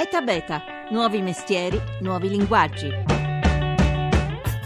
ETA Beta, nuovi mestieri, nuovi linguaggi.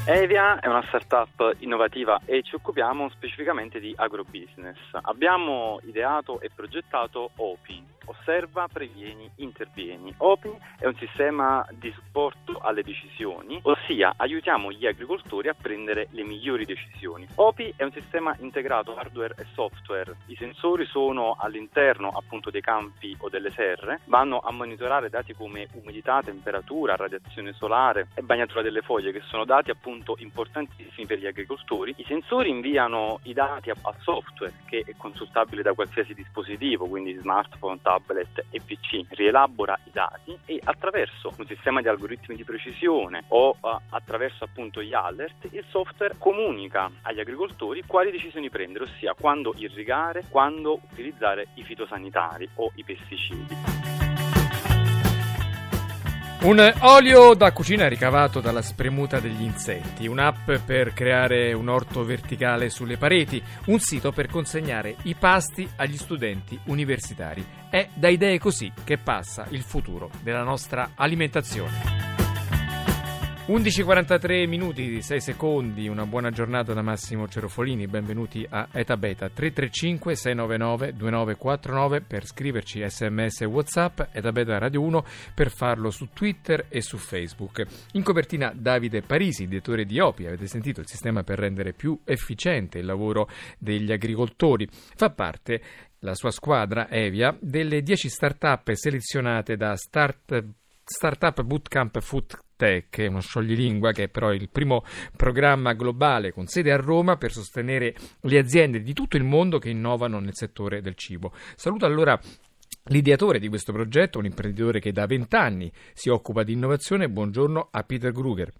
Evia è una startup innovativa e ci occupiamo specificamente di agrobusiness. Abbiamo ideato e progettato OPI, osserva, previeni, intervieni. OPI è un sistema di supporto alle decisioni, ossia aiutiamo gli agricoltori a prendere le migliori decisioni. OPI è un sistema integrato hardware e software. I sensori sono all'interno appunto dei campi o delle serre, vanno a monitorare dati come umidità, temperatura, radiazione solare e bagnatura delle foglie che sono dati appunto importantissimi per gli agricoltori. I sensori inviano i dati al software che è consultabile da qualsiasi dispositivo, quindi smartphone, tablet tablet e PC rielabora i dati e attraverso un sistema di algoritmi di precisione o uh, attraverso appunto gli alert il software comunica agli agricoltori quali decisioni prendere, ossia quando irrigare, quando utilizzare i fitosanitari o i pesticidi. Un olio da cucina ricavato dalla spremuta degli insetti, un'app per creare un orto verticale sulle pareti, un sito per consegnare i pasti agli studenti universitari. È da idee così che passa il futuro della nostra alimentazione. 11.43 minuti, 6 secondi, una buona giornata da Massimo Cerofolini, benvenuti a Eta Beta 335 699 2949 per scriverci sms e whatsapp, Eta Beta Radio 1 per farlo su Twitter e su Facebook. In copertina Davide Parisi, direttore di OPI, avete sentito il sistema per rendere più efficiente il lavoro degli agricoltori, fa parte la sua squadra Evia delle 10 start-up selezionate da Start, Startup Bootcamp Food Tech, uno scioglilingua che è però il primo programma globale con sede a Roma per sostenere le aziende di tutto il mondo che innovano nel settore del cibo. Saluto allora L'ideatore di questo progetto, un imprenditore che da vent'anni si occupa di innovazione, buongiorno a Peter Gruger.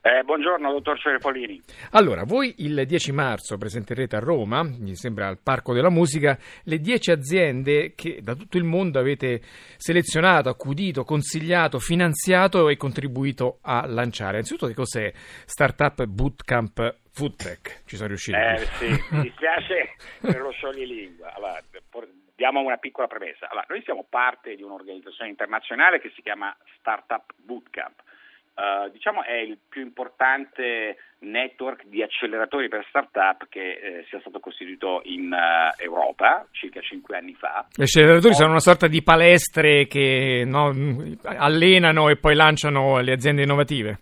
Eh, buongiorno, dottor Cerepolini. Allora, voi il 10 marzo presenterete a Roma, mi sembra al Parco della Musica, le 10 aziende che da tutto il mondo avete selezionato, accudito, consigliato, finanziato e contribuito a lanciare. Innanzitutto, che cos'è Startup Bootcamp Foodtech? Ci sono riusciti? Eh, sì, mi dispiace per lo scioglilingua. Allora, diamo una piccola premessa. Allora, noi siamo parte di un'organizzazione internazionale che si chiama Startup Bootcamp Uh, diciamo è il più importante network di acceleratori per start-up che eh, sia stato costituito in uh, Europa circa cinque anni fa. Gli acceleratori oh. sono una sorta di palestre che no, allenano e poi lanciano le aziende innovative?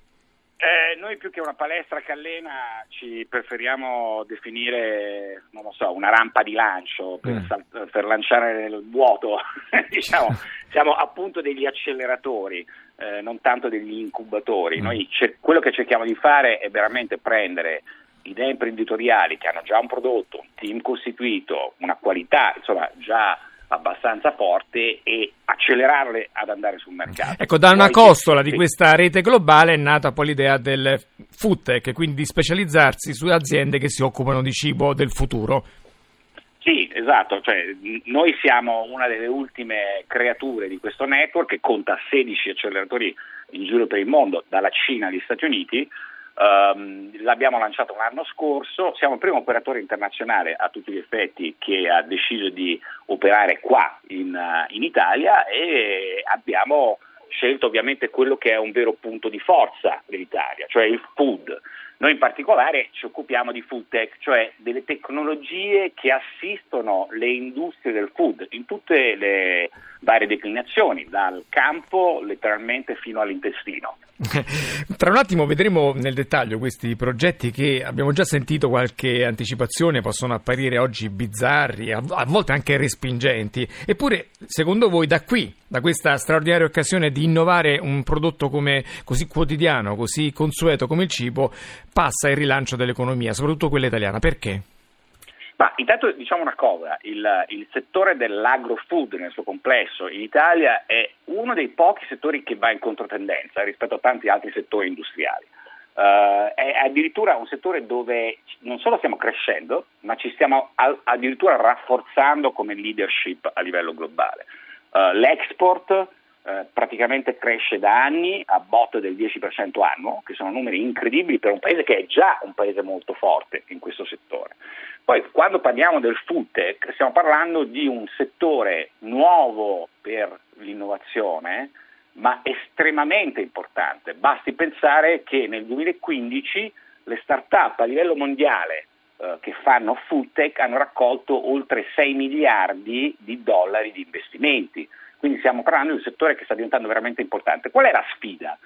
Eh, noi più che una palestra che allena ci preferiamo definire, non lo so, una rampa di lancio per, mm. sal- per lanciare nel vuoto, diciamo, siamo appunto degli acceleratori eh, non tanto degli incubatori. Mm. Noi cer- quello che cerchiamo di fare è veramente prendere idee imprenditoriali che hanno già un prodotto, un team costituito, una qualità insomma già abbastanza forte e accelerarle ad andare sul mercato. Ecco, da una poi, costola di questa rete globale è nata poi l'idea del food tech, quindi di specializzarsi su aziende che si occupano di cibo del futuro. Sì, esatto, cioè, noi siamo una delle ultime creature di questo network che conta 16 acceleratori in giro per il mondo, dalla Cina agli Stati Uniti. Um, l'abbiamo lanciato l'anno scorso, siamo il primo operatore internazionale a tutti gli effetti che ha deciso di operare qua in, uh, in Italia e abbiamo scelto ovviamente quello che è un vero punto di forza dell'Italia, cioè il food. Noi in particolare ci occupiamo di food tech, cioè delle tecnologie che assistono le industrie del food in tutte le varie declinazioni, dal campo letteralmente fino all'intestino. Tra un attimo vedremo nel dettaglio questi progetti che abbiamo già sentito qualche anticipazione, possono apparire oggi bizzarri, a volte anche respingenti. Eppure, secondo voi, da qui, da questa straordinaria occasione di innovare un prodotto come, così quotidiano, così consueto come il cibo, passa il rilancio dell'economia, soprattutto quella italiana. Perché? Ma intanto diciamo una cosa, il, il, settore dell'agrofood nel suo complesso in Italia è uno dei pochi settori che va in controtendenza rispetto a tanti altri settori industriali. Uh, è addirittura un settore dove non solo stiamo crescendo, ma ci stiamo addirittura rafforzando come leadership a livello globale. Uh, l'export uh, praticamente cresce da anni a botte del 10% annuo, che sono numeri incredibili per un paese che è già un paese molto forte in questo settore. Poi quando parliamo del food tech stiamo parlando di un settore nuovo per innovazione, ma estremamente importante. Basti pensare che nel 2015 le start-up a livello mondiale eh, che fanno food tech hanno raccolto oltre 6 miliardi di dollari di investimenti. Quindi stiamo parlando di un settore che sta diventando veramente importante. Qual è la sfida?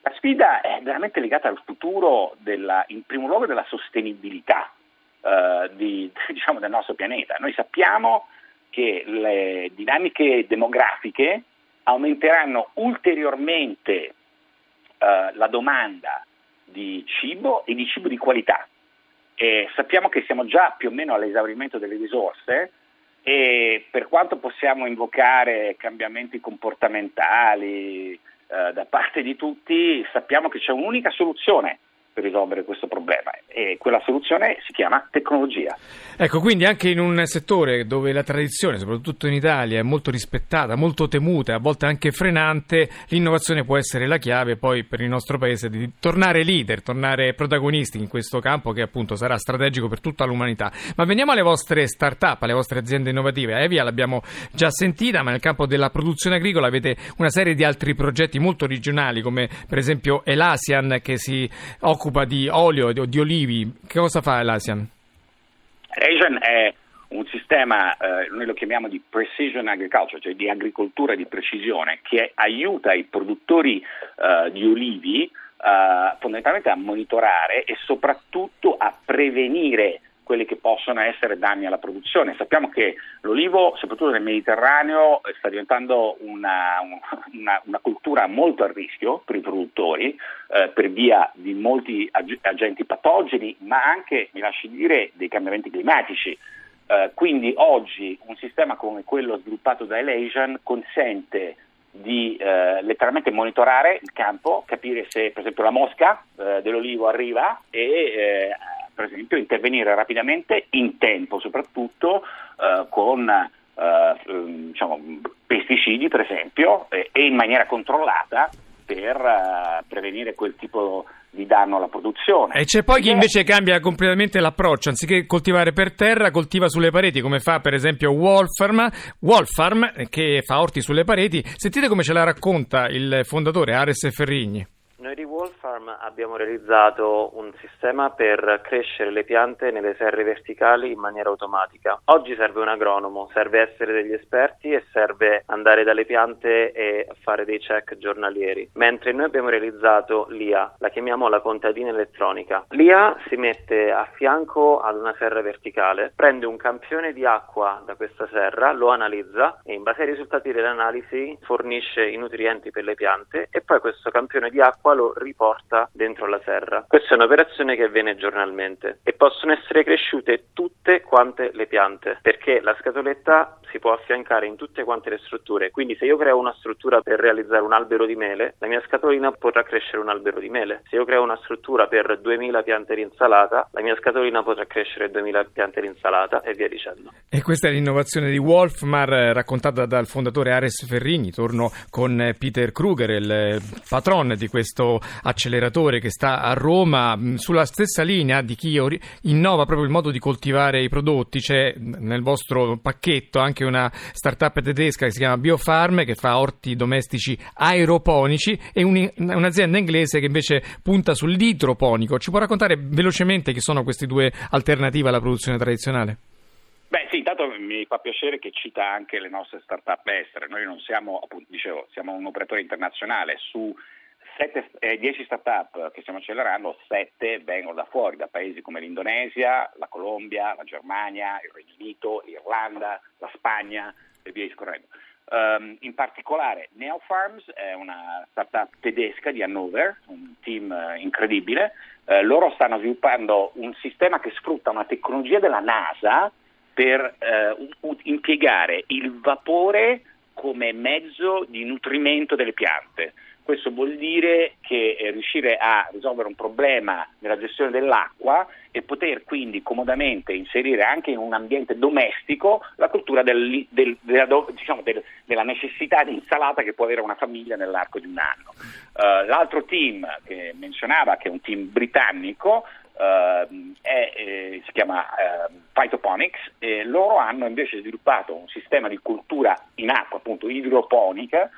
La sfida è veramente legata al futuro, della, in primo luogo, della sostenibilità eh, di, diciamo, del nostro pianeta. Noi sappiamo che le dinamiche demografiche aumenteranno ulteriormente eh, la domanda di cibo e di cibo di qualità. E sappiamo che siamo già più o meno all'esaurimento delle risorse e per quanto possiamo invocare cambiamenti comportamentali eh, da parte di tutti, sappiamo che c'è un'unica soluzione per risolvere questo problema e quella soluzione si chiama tecnologia. Ecco, quindi anche in un settore dove la tradizione, soprattutto in Italia, è molto rispettata, molto temuta, a volte anche frenante, l'innovazione può essere la chiave poi per il nostro paese di tornare leader, tornare protagonisti in questo campo che appunto sarà strategico per tutta l'umanità. Ma veniamo alle vostre start-up, alle vostre aziende innovative. Evia l'abbiamo già sentita, ma nel campo della produzione agricola avete una serie di altri progetti molto originali come per esempio Elasian che si occupa occupa di olio o di olivi. Che cosa fa l'ASEAN? Asian è un sistema, eh, noi lo chiamiamo di precision agriculture, cioè di agricoltura di precisione, che aiuta i produttori eh, di olivi eh, fondamentalmente a monitorare e soprattutto a prevenire quelli che possono essere danni alla produzione. Sappiamo che l'olivo, soprattutto nel Mediterraneo, sta diventando una, una, una cultura molto a rischio per i produttori eh, per via di molti ag- agenti patogeni, ma anche, mi lasci dire, dei cambiamenti climatici. Eh, quindi oggi un sistema come quello sviluppato da Elasian consente di eh, letteralmente monitorare il campo, capire se per esempio la mosca eh, dell'olivo arriva e eh, per esempio intervenire rapidamente in tempo, soprattutto eh, con diciamo, pesticidi per esempio e in maniera controllata per uh, prevenire quel tipo di danno alla produzione. E c'è poi chi invece cambia completamente l'approccio, anziché coltivare per terra, coltiva sulle pareti, come fa per esempio Wolfarm, Wolfarm che fa orti sulle pareti. Sentite come ce la racconta il fondatore Ares Ferrigni. Noi di Wolfarm abbiamo realizzato un sistema per crescere le piante nelle serre verticali in maniera automatica. Oggi serve un agronomo, serve essere degli esperti e serve andare dalle piante e fare dei check giornalieri. Mentre noi abbiamo realizzato l'IA, la chiamiamo la contadina elettronica. L'IA si mette a fianco ad una serra verticale, prende un campione di acqua da questa serra, lo analizza e in base ai risultati dell'analisi fornisce i nutrienti per le piante e poi questo campione di acqua lo riporta dentro la serra. Questa è un'operazione che avviene giornalmente e possono essere cresciute tutte quante le piante perché la scatoletta si può affiancare in tutte quante le strutture. Quindi se io creo una struttura per realizzare un albero di mele, la mia scatolina potrà crescere un albero di mele. Se io creo una struttura per 2000 piante di insalata, la mia scatolina potrà crescere 2000 piante di insalata e via dicendo. E questa è l'innovazione di Wolfmar raccontata dal fondatore Ares Ferrini. Torno con Peter Kruger, il patron di questo acceleratore che sta a Roma, sulla stessa linea di chi innova proprio il modo di coltivare i prodotti. C'è nel vostro pacchetto anche una startup tedesca che si chiama Biofarm che fa orti domestici aeroponici e un, un'azienda inglese che invece punta sull'idroponico. Ci può raccontare velocemente chi sono queste due alternative alla produzione tradizionale? Beh sì, intanto mi fa piacere che cita anche le nostre start-up estere. Noi non siamo, appunto, dicevo, siamo un operatore internazionale su 10 eh, start-up che stiamo accelerando, 7 vengono da fuori, da paesi come l'Indonesia, la Colombia, la Germania, il Regno Unito, l'Irlanda, la Spagna e via discorrendo. Um, in particolare Neofarms è una startup tedesca di Hannover, un team uh, incredibile. Uh, loro stanno sviluppando un sistema che sfrutta una tecnologia della NASA per uh, impiegare il vapore come mezzo di nutrimento delle piante. Questo vuol dire che eh, riuscire a risolvere un problema nella gestione dell'acqua e poter quindi comodamente inserire anche in un ambiente domestico la cultura del, del, della, diciamo, del, della, necessità di insalata che può avere una famiglia nell'arco di un anno. Uh, l'altro team che menzionava, che è un team britannico, Uh, è, eh, si chiama uh, Phytoponics e loro hanno invece sviluppato un sistema di cultura in acqua, appunto idroponica,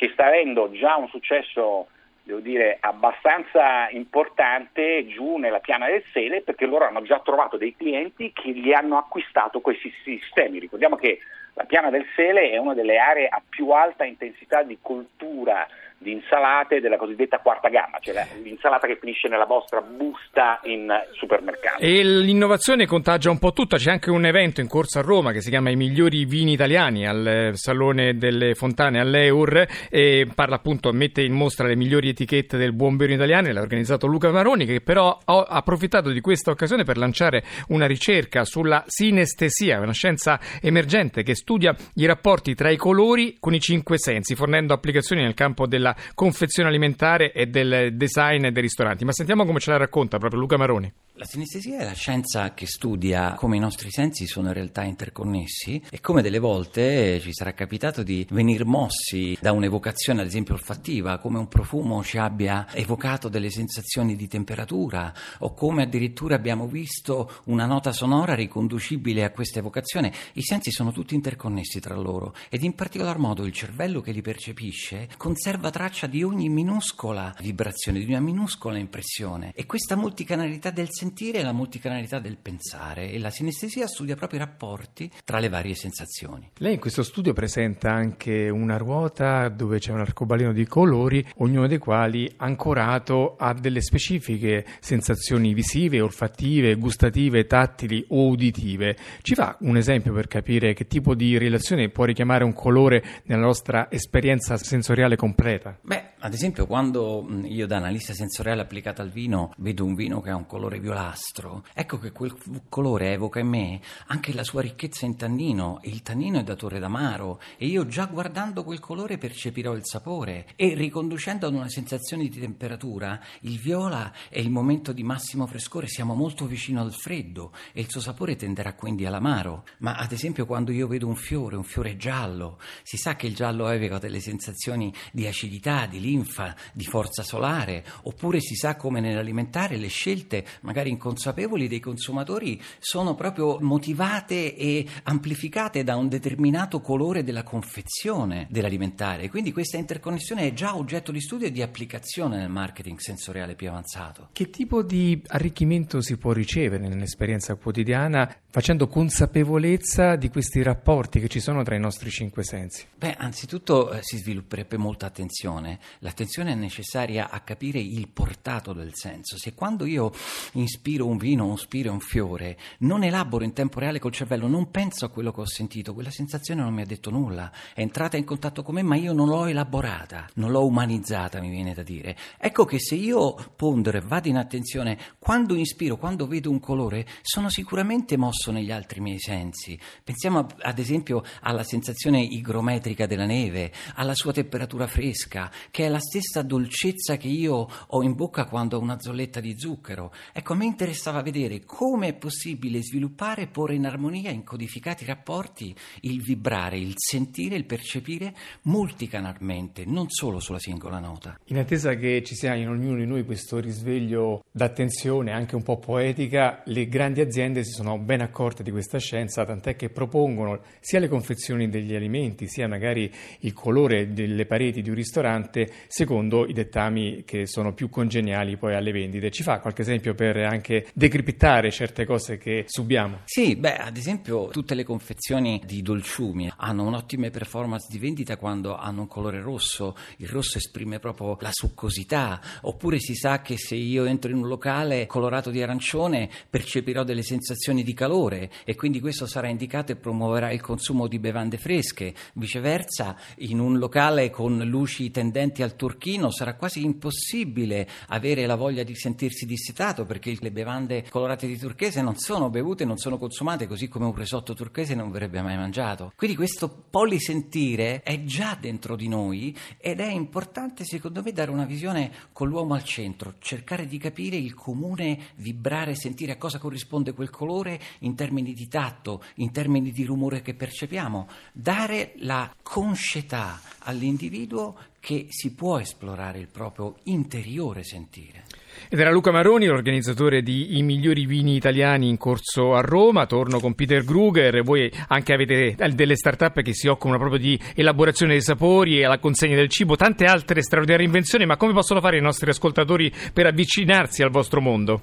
che sta avendo già un successo devo dire, abbastanza importante giù nella piana del Sele perché loro hanno già trovato dei clienti che gli hanno acquistato questi sistemi. Ricordiamo che la piana del Sele è una delle aree a più alta intensità di coltura di insalate della cosiddetta quarta gamma, cioè l'insalata che finisce nella vostra busta in supermercato. E l'innovazione contagia un po' tutta, c'è anche un evento in corso a Roma che si chiama I migliori vini italiani al Salone delle Fontane all'Eur e parla appunto, mette in mostra le migliori etichette del buon vino italiano, l'ha organizzato Luca Maroni che però ha approfittato di questa occasione per lanciare una ricerca sulla sinestesia, una scienza emergente che studia i rapporti tra i colori con i cinque sensi, fornendo applicazioni nel campo della della confezione alimentare e del design dei ristoranti. Ma sentiamo come ce la racconta proprio Luca Maroni. La sinestesia è la scienza che studia come i nostri sensi sono in realtà interconnessi e come delle volte ci sarà capitato di venire mossi da un'evocazione, ad esempio olfattiva, come un profumo ci abbia evocato delle sensazioni di temperatura o come addirittura abbiamo visto una nota sonora riconducibile a questa evocazione. I sensi sono tutti interconnessi tra loro ed in particolar modo il cervello che li percepisce conserva traccia di ogni minuscola vibrazione, di una minuscola impressione e questa multicanalità del senso sentire e la multicanalità del pensare e la sinestesia studia proprio i rapporti tra le varie sensazioni. Lei in questo studio presenta anche una ruota dove c'è un arcobaleno di colori, ognuno dei quali ancorato a delle specifiche sensazioni visive, olfattive, gustative, tattili o uditive. Ci fa un esempio per capire che tipo di relazione può richiamare un colore nella nostra esperienza sensoriale completa? Beh, ad esempio, quando io da analista sensoriale applicata al vino vedo un vino che ha un colore violastro, ecco che quel colore evoca in me anche la sua ricchezza in tannino, e il tannino è datore d'amaro, e io già guardando quel colore percepirò il sapore, e riconducendo ad una sensazione di temperatura, il viola è il momento di massimo frescore, siamo molto vicino al freddo, e il suo sapore tenderà quindi all'amaro. Ma ad esempio, quando io vedo un fiore, un fiore giallo, si sa che il giallo evoca delle sensazioni di acidità, di linfa, di forza solare, oppure si sa come nell'alimentare le scelte, magari inconsapevoli, dei consumatori sono proprio motivate e amplificate da un determinato colore della confezione dell'alimentare. Quindi questa interconnessione è già oggetto di studio e di applicazione nel marketing sensoriale più avanzato. Che tipo di arricchimento si può ricevere nell'esperienza quotidiana facendo consapevolezza di questi rapporti che ci sono tra i nostri cinque sensi? Beh, anzitutto eh, si svilupperebbe molta attenzione l'attenzione è necessaria a capire il portato del senso. Se quando io ispiro un vino, o ispiro un fiore, non elaboro in tempo reale col cervello, non penso a quello che ho sentito, quella sensazione non mi ha detto nulla, è entrata in contatto con me, ma io non l'ho elaborata, non l'ho umanizzata, mi viene da dire. Ecco che se io pondero e vado in attenzione, quando ispiro, quando vedo un colore, sono sicuramente mosso negli altri miei sensi. Pensiamo ad esempio alla sensazione igrometrica della neve, alla sua temperatura fresca, che è la stessa dolcezza che io ho in bocca quando ho una zolletta di zucchero. Ecco, a me interessava vedere come è possibile sviluppare e porre in armonia, in codificati rapporti, il vibrare, il sentire, il percepire multicanalmente, non solo sulla singola nota. In attesa che ci sia in ognuno di noi questo risveglio d'attenzione, anche un po' poetica, le grandi aziende si sono ben accorte di questa scienza, tant'è che propongono sia le confezioni degli alimenti, sia magari il colore delle pareti di un ristorante secondo i dettami che sono più congeniali poi alle vendite. Ci fa qualche esempio per anche decriptare certe cose che subiamo? Sì, beh, ad esempio tutte le confezioni di dolciumi hanno un'ottima performance di vendita quando hanno un colore rosso, il rosso esprime proprio la succosità, oppure si sa che se io entro in un locale colorato di arancione percepirò delle sensazioni di calore e quindi questo sarà indicato e promuoverà il consumo di bevande fresche. Viceversa, in un locale con luci tendenti tendenti al turchino sarà quasi impossibile avere la voglia di sentirsi dissetato perché le bevande colorate di turchese non sono bevute, non sono consumate, così come un risotto turchese non verrebbe mai mangiato. Quindi questo polisentire è già dentro di noi ed è importante secondo me dare una visione con l'uomo al centro, cercare di capire il comune vibrare, sentire a cosa corrisponde quel colore in termini di tatto, in termini di rumore che percepiamo, dare la conscietà all'individuo che si può esplorare il proprio interiore sentire. Ed era Luca Maroni, l'organizzatore di I migliori vini italiani in corso a Roma. Torno con Peter Gruger. Voi anche avete delle start-up che si occupano proprio di elaborazione dei sapori e la consegna del cibo, tante altre straordinarie invenzioni. Ma come possono fare i nostri ascoltatori per avvicinarsi al vostro mondo?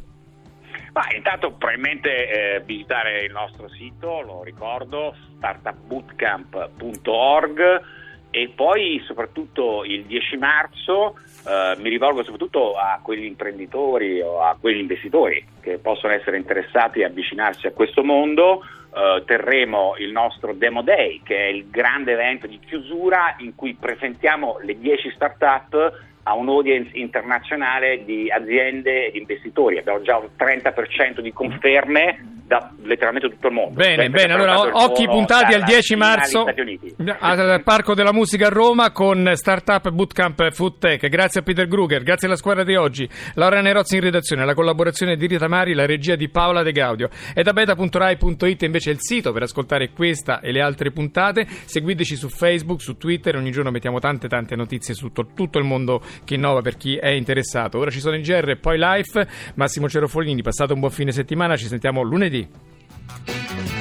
Ma intanto probabilmente eh, visitare il nostro sito, lo ricordo, startupbootcamp.org e poi soprattutto il 10 marzo eh, mi rivolgo soprattutto a quegli imprenditori o a quegli investitori che possono essere interessati a avvicinarsi a questo mondo. Eh, terremo il nostro Demo Day, che è il grande evento di chiusura in cui presentiamo le 10 start-up a un audience internazionale di aziende e di investitori. Abbiamo già un 30% di conferme da letteralmente tutto il mondo. Bene, bene, allora occhi puntati al 10 marzo al Parco della Musica a Roma con Startup Bootcamp Food Tech. Grazie a Peter Gruger, grazie alla squadra di oggi, Laura Nerozzi in redazione, la collaborazione di Rita Mari, la regia di Paola De Gaudio. E da beta.rai.it invece è il sito per ascoltare questa e le altre puntate. Seguiteci su Facebook, su Twitter, ogni giorno mettiamo tante tante notizie su tutto il mondo che innova per chi è interessato. Ora ci sono in GR e poi Life. Massimo Cerofolini, passato un buon fine settimana, ci sentiamo lunedì. CD.